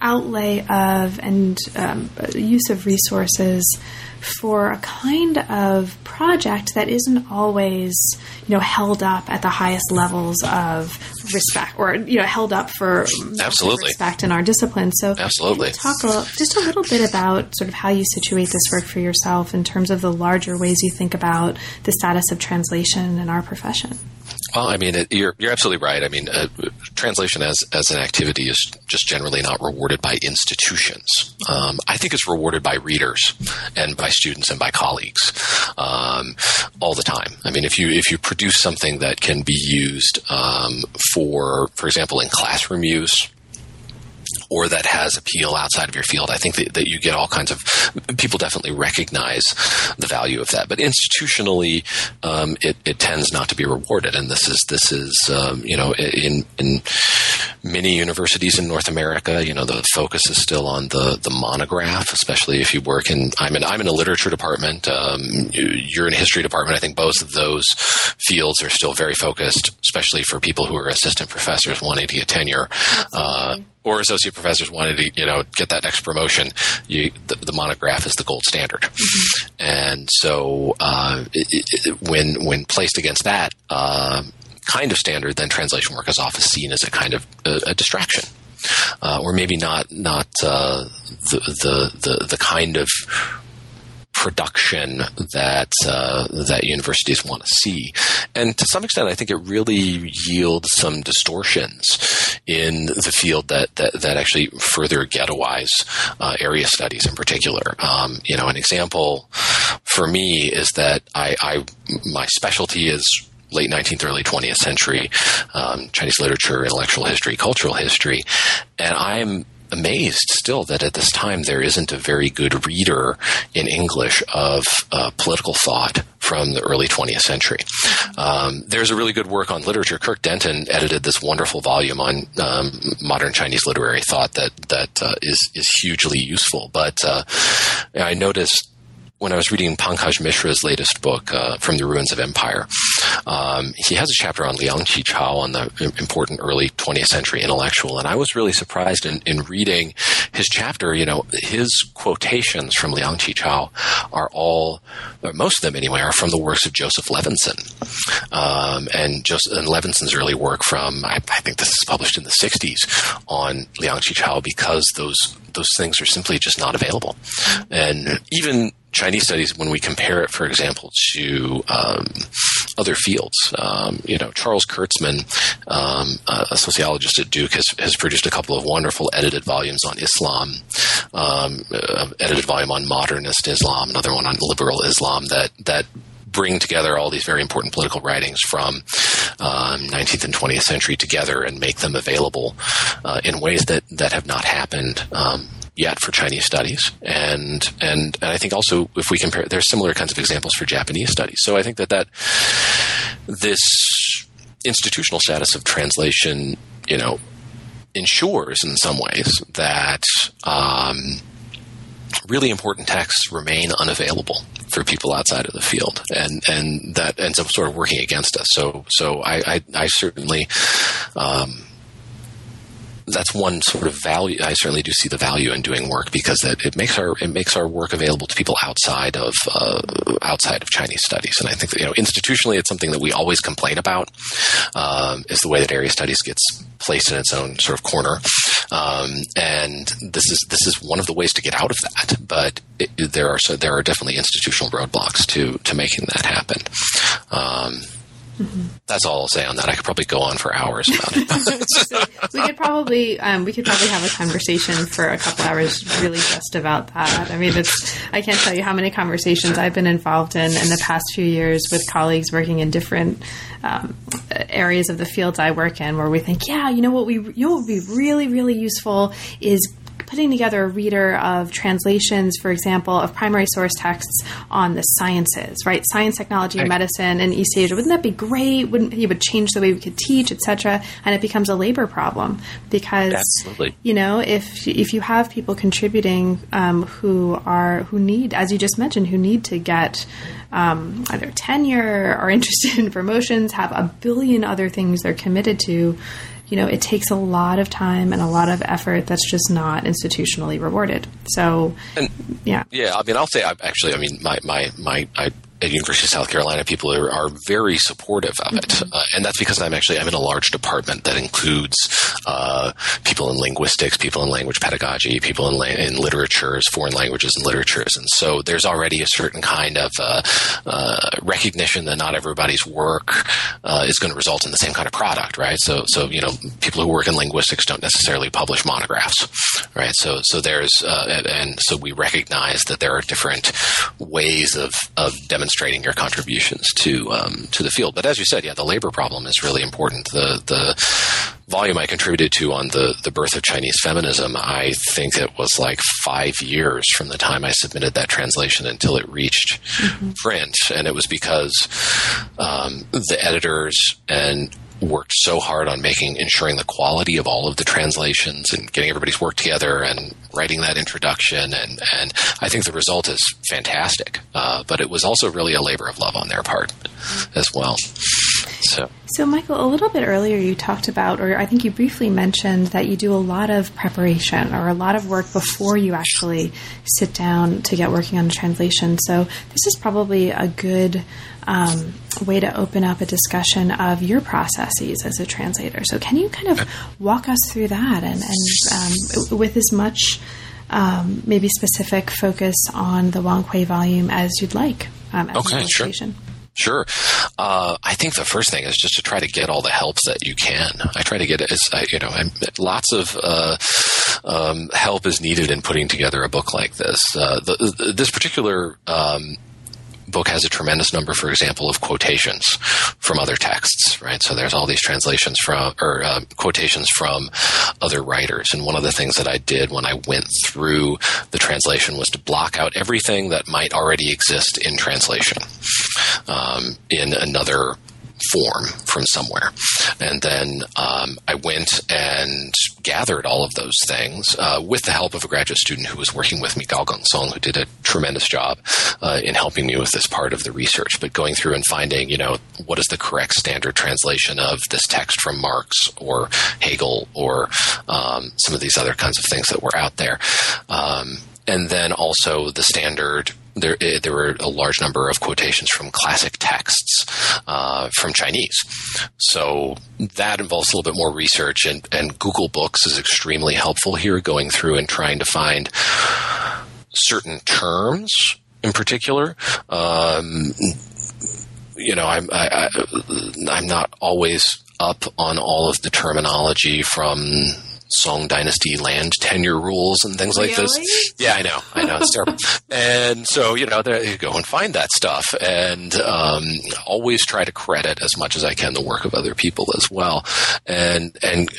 outlay of and um, use of resources for a kind of project that isn't always you know held up at the highest levels of respect or you know held up for Absolutely. respect in our discipline so Absolutely. can you talk a, just a little bit about sort of how you situate this work for yourself in terms of the larger ways you think about the status of translation in our profession Well, I mean, it, you're you're absolutely right. I mean, uh, translation as as an activity is just generally not rewarded by institutions. Um, I think it's rewarded by readers and by students and by colleagues um, all the time. I mean, if you if you produce something that can be used um, for, for example, in classroom use or that has appeal outside of your field, I think that, that you get all kinds of people definitely recognize the value of that. But institutionally, um, it, it tends not to be rewarded, and this is this is um, you know in in many universities in North America, you know the focus is still on the the monograph, especially if you work in I'm in I'm in a literature department, um, you- you're in a history department. I think both of those fields are still very focused, especially for people who are assistant professors wanting to get tenure. Uh, or associate professors wanted to, you know, get that next promotion, you, the, the monograph is the gold standard. And so, uh, it, it, when when placed against that uh, kind of standard, then translation work is often seen as a kind of a, a distraction, uh, or maybe not not uh, the, the the the kind of production that uh, that universities want to see, and to some extent, I think it really yields some distortions in the field that that, that actually further ghettoize uh, area studies in particular. Um, you know, an example for me is that I, I my specialty is late 19th, early 20th century um, Chinese literature, intellectual history, cultural history, and I'm amazed still that at this time there isn't a very good reader in English of uh, political thought from the early 20th century. Um, there's a really good work on literature. Kirk Denton edited this wonderful volume on um, modern Chinese literary thought that that uh, is is hugely useful. But uh, I noticed when I was reading Pankaj Mishra's latest book, uh, From the Ruins of Empire, um, he has a chapter on Liang Qichao, on the important early 20th century intellectual. And I was really surprised in, in reading his chapter. You know, his quotations from Liang Qichao are all, or most of them anyway, are from the works of Joseph Levenson. Um, and, Joseph, and Levenson's early work from, I, I think this is published in the 60s, on Liang Qichao because those those things are simply just not available. And even Chinese studies, when we compare it, for example, to um, other fields, um, you know, Charles Kurzman, um, a sociologist at Duke, has, has produced a couple of wonderful edited volumes on Islam, um, uh, edited volume on modernist Islam, another one on liberal Islam that that bring together all these very important political writings from um, 19th and 20th century together and make them available uh, in ways that, that have not happened um, yet for Chinese studies. And, and and I think also if we compare, there's similar kinds of examples for Japanese studies. So I think that that this institutional status of translation, you know, ensures in some ways that um, really important texts remain unavailable for people outside of the field, and and that ends up sort of working against us. So so I I, I certainly. Um, that's one sort of value. I certainly do see the value in doing work because it, it makes our it makes our work available to people outside of uh, outside of Chinese studies. And I think that you know institutionally, it's something that we always complain about um, is the way that area studies gets placed in its own sort of corner. Um, and this is this is one of the ways to get out of that. But it, there are so there are definitely institutional roadblocks to to making that happen. Um, Mm-hmm. That's all I'll say on that. I could probably go on for hours about it. so [LAUGHS] we could probably um, we could probably have a conversation for a couple hours, really just about that. I mean, it's I can't tell you how many conversations I've been involved in in the past few years with colleagues working in different um, areas of the fields I work in, where we think, yeah, you know what we you know what would be really really useful is putting together a reader of translations, for example, of primary source texts on the sciences, right? Science, technology, and medicine in East Asia. Wouldn't that be great? Wouldn't it would change the way we could teach, etc. And it becomes a labor problem because Absolutely. you know if if you have people contributing um, who are who need, as you just mentioned, who need to get um, either tenure or [LAUGHS] interested in promotions, have a billion other things they're committed to you know, it takes a lot of time and a lot of effort that's just not institutionally rewarded. So, and, yeah. Yeah, I mean, I'll say, I, actually, I mean, my, my, my, I at University of South Carolina, people are, are very supportive of it, mm-hmm. uh, and that's because I'm actually I'm in a large department that includes uh, people in linguistics, people in language pedagogy, people in, la- in literatures, foreign languages and literatures, and so there's already a certain kind of uh, uh recognition that not everybody's work uh, is going to result in the same kind of product, right? So so you know people who work in linguistics don't necessarily publish monographs, right? So so there's uh, and, and so we recognize that there are different ways of of demonstrating demonstrating your contributions to um, to the field. But as you said, yeah, the labor problem is really important. The the volume I contributed to on the the birth of Chinese feminism, I think it was like five years from the time I submitted that translation until it reached mm-hmm. print, and it was because um, the editors and worked so hard on making ensuring the quality of all of the translations and getting everybody's work together and writing that introduction and and I think the result is fantastic. Uh, but it was also really a labor of love on their part as well. So. So, Michael, a little bit earlier you talked about, or I think you briefly mentioned that you do a lot of preparation or a lot of work before you actually sit down to get working on a translation. So, this is probably a good um, way to open up a discussion of your processes as a translator. So, can you kind of walk us through that and, and um, with as much um, maybe specific focus on the Wang Hui volume as you'd like? Um, as okay, sure. Sure. Uh, I think the first thing is just to try to get all the help that you can. I try to get it as you know, I'm, lots of uh, um, help is needed in putting together a book like this. Uh, the, this particular um, book has a tremendous number, for example, of quotations from other texts, right? So there's all these translations from, or uh, quotations from other writers. And one of the things that I did when I went through the translation was to block out everything that might already exist in translation um, in another form from somewhere. And then um, I went and gathered all of those things uh, with the help of a graduate student who was working with me, Gao Geng Song, who did a tremendous job uh, in helping me with this part of the research. But going through and finding, you know, what is the correct standard translation of this text from Marx or Hegel or um, some of these other kinds of things that were out there. Um, and then also the standard there, eh, there were a large number of quotations from classic texts uh, from Chinese. So that involves a little bit more research, and, and Google Books is extremely helpful here, going through and trying to find certain terms in particular. Um, you know, I'm I, I, I'm not always up on all of the terminology from Song Dynasty land tenure rules and things really? like this. Yeah, I know, I know, it's terrible. [LAUGHS] And so, you know, there you go and find that stuff, and um, always try to credit as much as I can the work of other people as well. And and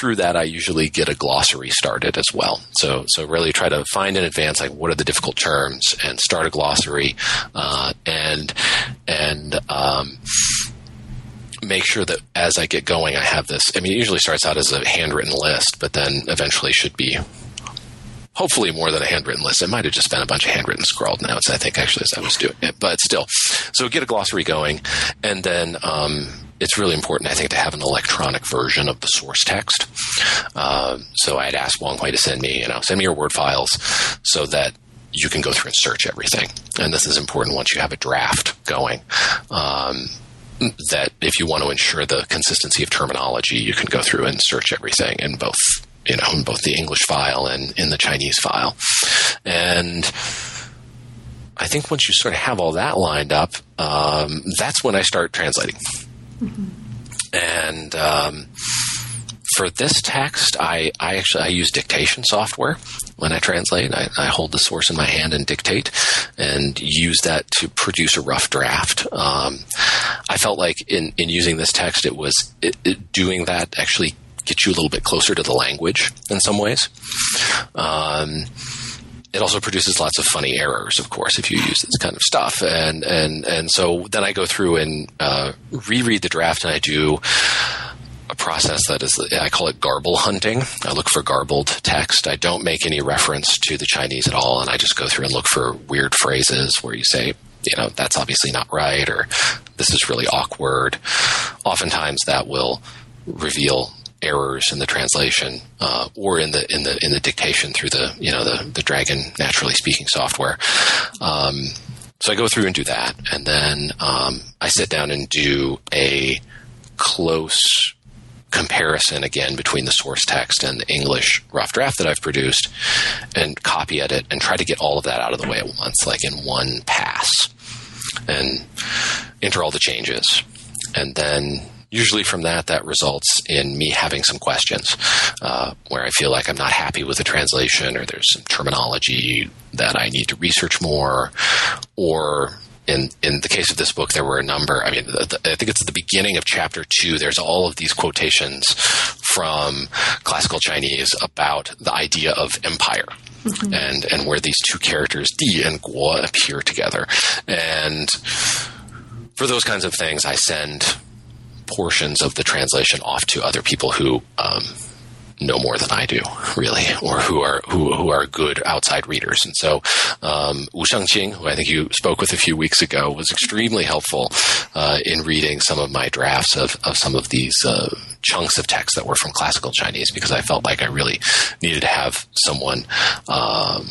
through that, I usually get a glossary started as well. So so really try to find in advance like what are the difficult terms and start a glossary, uh, and and um, make sure that as I get going, I have this. I mean, it usually starts out as a handwritten list, but then eventually should be hopefully more than a handwritten list. It might have just been a bunch of handwritten scrawled notes, I think, actually, as I was doing it. But still, so get a glossary going, and then um, it's really important, I think, to have an electronic version of the source text. Um, so I'd ask Wang Hui to send me, you know, send me your Word files so that you can go through and search everything. And this is important once you have a draft going. Um, that if you want to ensure the consistency of terminology, you can go through and search everything in both, you know, in both the English file and in the Chinese file. And I think once you sort of have all that lined up, um, that's when I start translating. Mm-hmm. And um, for this text, I, I actually I use dictation software when I translate. I, I, hold the source in my hand and dictate, and use that to produce a rough draft. Um, I felt like in in using this text, it was it, it doing that actually gets you a little bit closer to the language in some ways. Um, it also produces lots of funny errors, of course, if you use this kind of stuff. And and and so then I go through and uh, reread the draft, and I do a process that is I call it garble hunting. I look for garbled text. I don't make any reference to the Chinese at all, and I just go through and look for weird phrases where you say, you know, that's obviously not right, or this is really awkward. Oftentimes, that will reveal errors in the translation uh, or in the in the in the dictation through the you know the the Dragon naturally speaking software. Um, so I go through and do that, and then um, I sit down and do a close comparison again between the source text and the English rough draft that I've produced, and copy edit and try to get all of that out of the way at once, like in one pass, and enter all the changes, and then usually from that, that results in me having some questions uh, where I feel like I'm not happy with the translation or there's some terminology that I need to research more or in in the case of this book, there were a number. I mean, the, the, I think it's at the beginning of chapter two. There's all of these quotations from classical Chinese about the idea of empire. Mm-hmm. And and where these two characters Di and Guo appear together, and for those kinds of things, I send portions of the translation off to other people who um, know more than I do, really, or who are who, who are good outside readers. And so, um, Wu Shengqing, who I think you spoke with a few weeks ago, was extremely helpful uh, in reading some of my drafts of, of some of these uh, chunks of text that were from classical Chinese because I felt like I really needed to have someone. Um,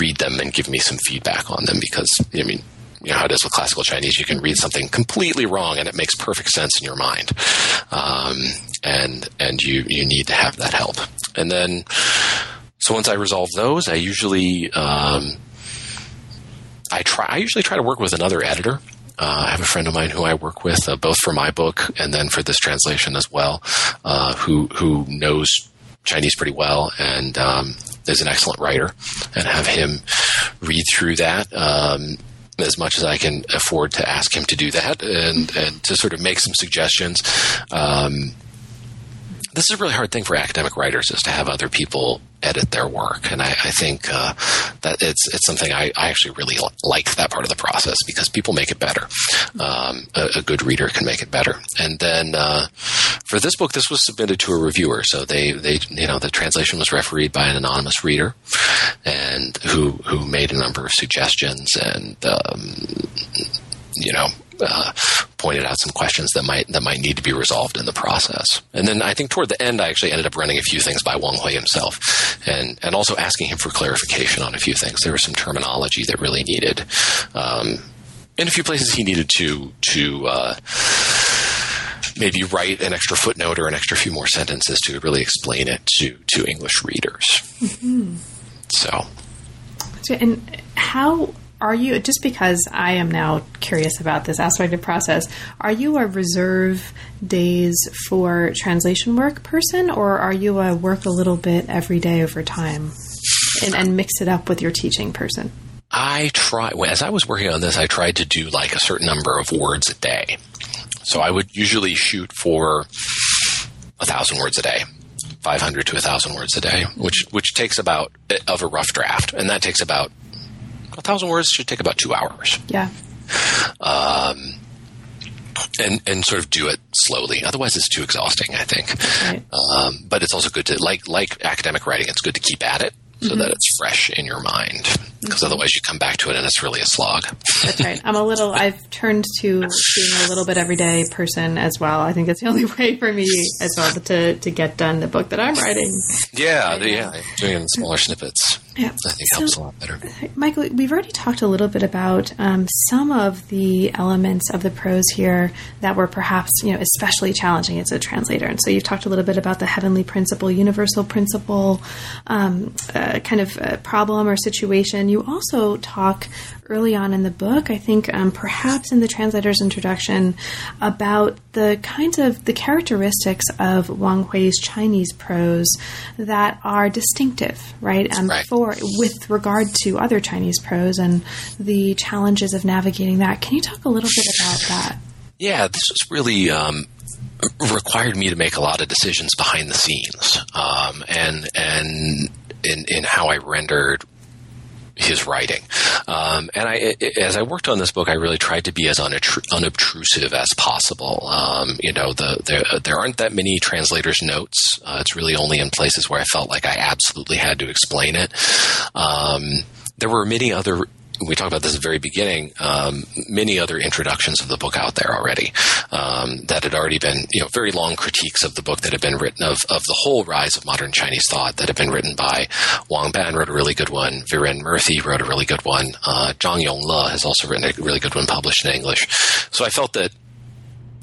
read them and give me some feedback on them because I mean you know how it is with classical Chinese. You can read something completely wrong and it makes perfect sense in your mind, um, and and you you need to have that help. And then, so once I resolve those, I usually um, I try. I usually try to work with another editor. Uh, I have a friend of mine who I work with, uh, both for my book and then for this translation as well, uh, who who knows Chinese pretty well and um, is an excellent writer, and have him read through that. Um, as much as I can afford to ask him to do that and, and to sort of make some suggestions. Um, this is a really hard thing for academic writers is to have other people edit their work, and I, I think uh, that it's it's something I, I actually really like that part of the process because people make it better. Um, a, a, good reader can make it better. And then uh, for this book, this was submitted to a reviewer, so they they you know the translation was refereed by an anonymous reader, and who who made a number of suggestions and um, you know uh, pointed out some questions that might that might need to be resolved in the process. And then I think toward the end, I actually ended up running a few things by Wang Hui himself, and and also asking him for clarification on a few things. There was some terminology that really needed, um, in a few places he needed to to. Uh, maybe write an extra footnote or an extra few more sentences to really explain it to to English readers. Mm-hmm. So, and how are you just because I am now curious about this aspect of process? Are you a reserve days for translation work person, or are you a work a little bit every day over time and, and mix it up with your teaching person? I try as I was working on this. I tried to do like a certain number of words a day. So I would usually shoot for a thousand words a day. 500 to a 1000 words a day which which takes about eh, of a rough draft and that takes about a thousand words should take about two hours. Yeah. Um, and and sort of do it slowly. Otherwise, it's too exhausting. I think. Right. Um, but it's also good to like like academic writing. It's good to keep at it so mm-hmm. that it's fresh in your mind. Because mm-hmm. otherwise, you come back to it and it's really a slog. That's right. I'm a little. [LAUGHS] I've turned to being a little bit everyday person as well. I think it's the only [LAUGHS] way for me as well to to get done the book that I'm writing. Yeah, right yeah, doing it in smaller snippets. Yeah, I think so, helps a lot better. Michael, we've already talked a little bit about um, some of the elements of the prose here that were perhaps you know especially challenging as a translator, and so you've talked a little bit about the heavenly principle, universal principle, um, uh, kind of problem or situation. You also talk early on in the book, I think um, perhaps in the translator's introduction, about the kinds of the characteristics of Wang Hui's Chinese prose that are distinctive, right? Um, right. For with regard to other Chinese prose and the challenges of navigating that. Can you talk a little bit about that? Yeah, this was really. Um, [CLEARS THROAT] required me to make a lot of decisions behind the scenes, um, and and in, in how I rendered his writing. Um, and I, as I worked on this book, I really tried to be as unobtrusive as possible. Um, you know, the, there, there aren't that many translators' notes. Uh, it's really only in places where I felt like I absolutely had to explain it. Um, there were many other we talked about this at the very beginning, um, many other introductions of the book out there already um, that had already been, you know, very long critiques of the book that had been written of, of the whole rise of modern Chinese thought that had been written by Wang Ban wrote a really good one, Viren Murthy wrote a really good one, uh, Zhang Yongle has also written a really good one published in English. So I felt that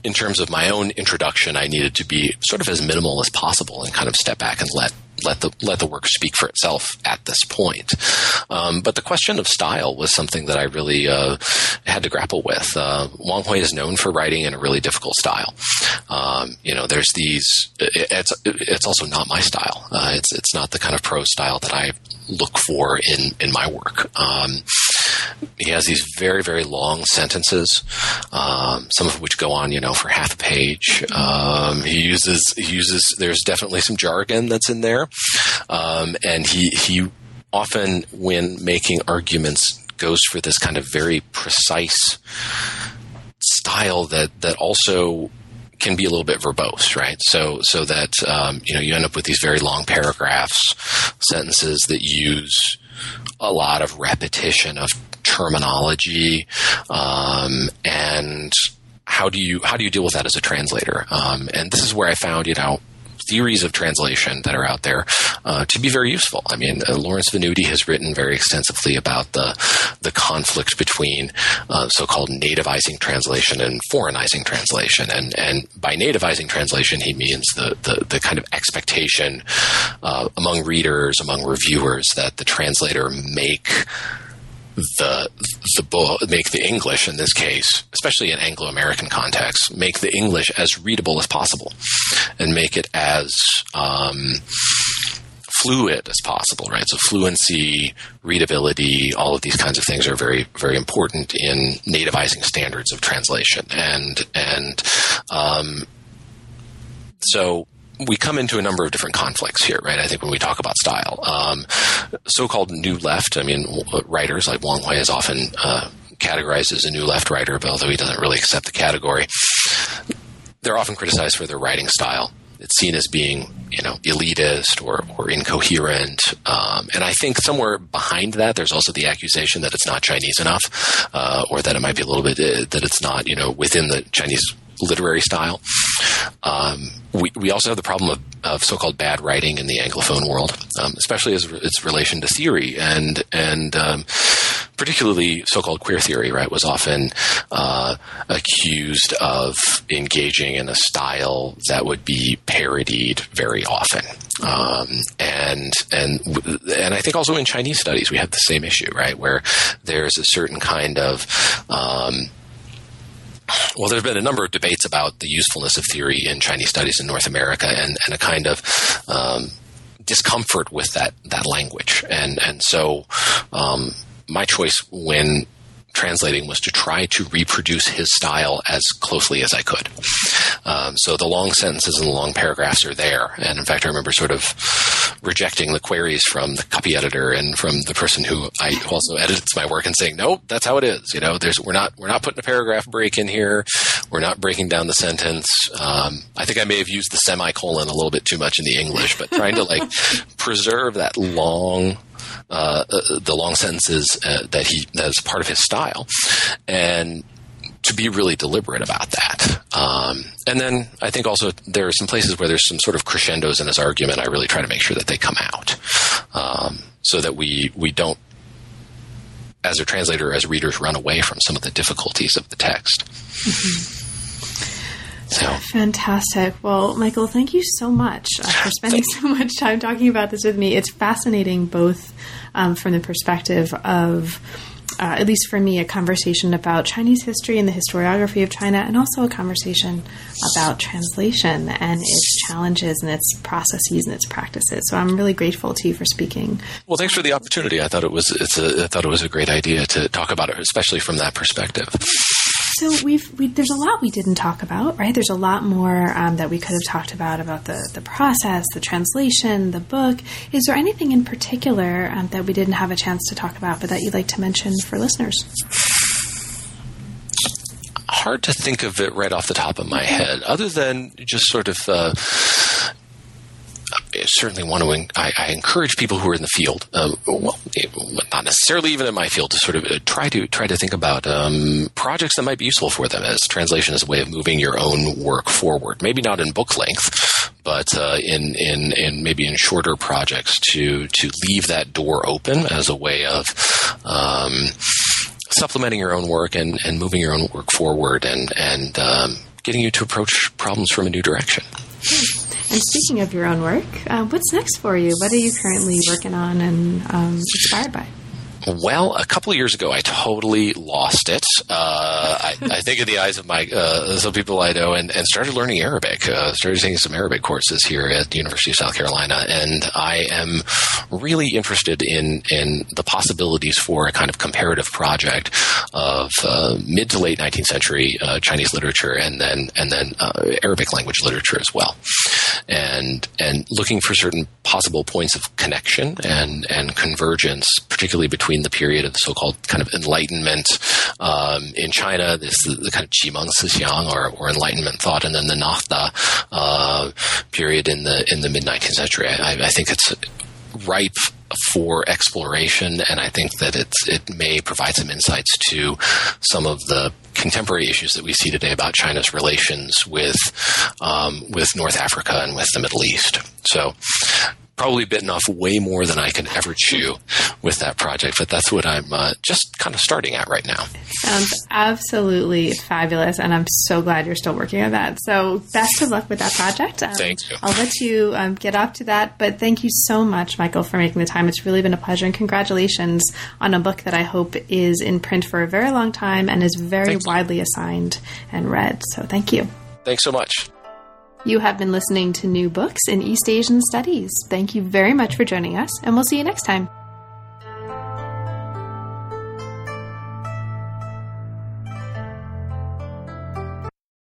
in terms of my own introduction, I needed to be sort of as minimal as possible and kind of step back and let let the let the work speak for itself at this point. Um, but the question of style was something that I really uh, had to grapple with. Uh, Wang Hui is known for writing in a really difficult style. Um, you know, there's these. It's it's also not my style. Uh, it's it's not the kind of prose style that I look for in in my work. Um, he has these very very long sentences, um, some of which go on you know for half a page. Um, he uses he uses there's definitely some jargon that's in there, um, and he he often when making arguments goes for this kind of very precise style that that also can be a little bit verbose, right? So so that um, you know you end up with these very long paragraphs, sentences that use a lot of repetition of terminology, um, and how do you how do you deal with that as a translator? Um, and this is where I found, you know, theories of translation that are out there uh, to be very useful. I mean, uh, Lawrence Venuti has written very extensively about the the conflict between uh, so-called nativizing translation and foreignizing translation, and and by nativizing translation, he means the the, the kind of expectation uh, among readers, among reviewers, that the translator make the the book make the English in this case, especially in Anglo American context, make the English as readable as possible, and make it as um, fluid as possible. Right, so fluency, readability, all of these kinds of things are very very important in nativizing standards of translation, and and um, so we come into a number of different conflicts here, right? I think when we talk about style, um, so-called new left. I mean, writers like Wang Hui is often uh, categorized as a new left writer, but although he doesn't really accept the category, they're often criticized for their writing style. It's seen as being, you know, elitist or, or incoherent. Um, and I think somewhere behind that, there's also the accusation that it's not Chinese enough, uh, or that it might be a little bit, uh, that it's not, you know, within the Chinese literary style. Um, we, we also have the problem of, of so-called bad writing in the Anglophone world, um, especially as its relation to theory and and um, particularly so-called queer theory. Right, was often uh, accused of engaging in a style that would be parodied very often, um, and and and I think also in Chinese studies we have the same issue, right, where there's a certain kind of um, well, there's been a number of debates about the usefulness of theory in Chinese studies in North America, and, and a kind of um, discomfort with that that language, and and so um, my choice when translating was to try to reproduce his style as closely as I could. Um, so the long sentences and the long paragraphs are there. And in fact, I remember sort of rejecting the queries from the copy editor and from the person who I also edits my work and saying, "Nope, that's how it is." You know, there's we're not we're not putting a paragraph break in here. We're not breaking down the sentence. Um, I think I may have used the semicolon a little bit too much in the English, but trying to like [LAUGHS] preserve that long uh, uh, the long sentences uh, that he that is part of his style, and to be really deliberate about that. Um, and then I think also there are some places where there's some sort of crescendos in his argument. I really try to make sure that they come out um, so that we we don't, as a translator, as readers, run away from some of the difficulties of the text. Mm-hmm. So fantastic. Well, Michael, thank you so much uh, for [LAUGHS] spending so much time talking about this with me. It's fascinating, both um, from the perspective of uh, at least for me, a conversation about Chinese history and the historiography of China, and also a conversation about translation and its challenges and its processes and its practices. So I'm really grateful to you for speaking. Well, thanks for the opportunity. I thought it was it's a, I thought it was a great idea to talk about it, especially from that perspective. So we've we, there's a lot we didn't talk about, right? There's a lot more um, that we could have talked about about the the process, the translation, the book. Is there anything in particular um, that we didn't have a chance to talk about, but that you'd like to mention for listeners? Hard to think of it right off the top of my head, other than just sort of. Uh, certainly want to. I, I, encourage people who are in the field, um, well, not necessarily even in my field, to sort of uh, try to try to think about um, projects that might be useful for them as translation as a way of moving your own work forward. Maybe not in book length, but uh, in in in maybe in shorter projects to to leave that door open as a way of. Um, supplementing your own work and, and moving your own work forward and and um, getting you to approach problems from a new direction. And speaking of your own work, uh, what's next for you? What are you currently working on and um, inspired by? Well, a couple of years ago, I totally lost it. Uh, I, I, think in the eyes of my uh, some people I know, and, and started learning Arabic. Uh, started taking some Arabic courses here at the University of South Carolina, and I am really interested in in the possibilities for a kind of comparative project of uh, mid to late 19th century uh, Chinese literature, and then and then uh, Arabic language literature as well, and and looking for certain possible points of connection and and convergence, particularly between the period of the so-called kind of Enlightenment um, in China, this the, the kind of Qimeng Sixiang or, or Enlightenment thought, and then the Nahda uh, period in the in the mid 19th century. I, I think it's ripe for exploration, and I think that it's it may provide some insights to some of the contemporary issues that we see today about China's relations with um, with North Africa and with the Middle East. So probably bitten off way more than I can ever chew with that project, but that's what I'm uh, just kind of starting at right now. Sounds absolutely fabulous, and I'm so glad you're still working on that. So, best of luck with that project. Um, thank you. I'll let you um, get off to that, but thank you so much, Michael, for making the time. It's really been a pleasure, and congratulations on a book that I hope is in print for a very long time and is very Thanks. widely assigned and read. So, thank you. Thanks so much. You have been listening to New Books in East Asian Studies. Thank you very much for joining us, and we'll see you next time.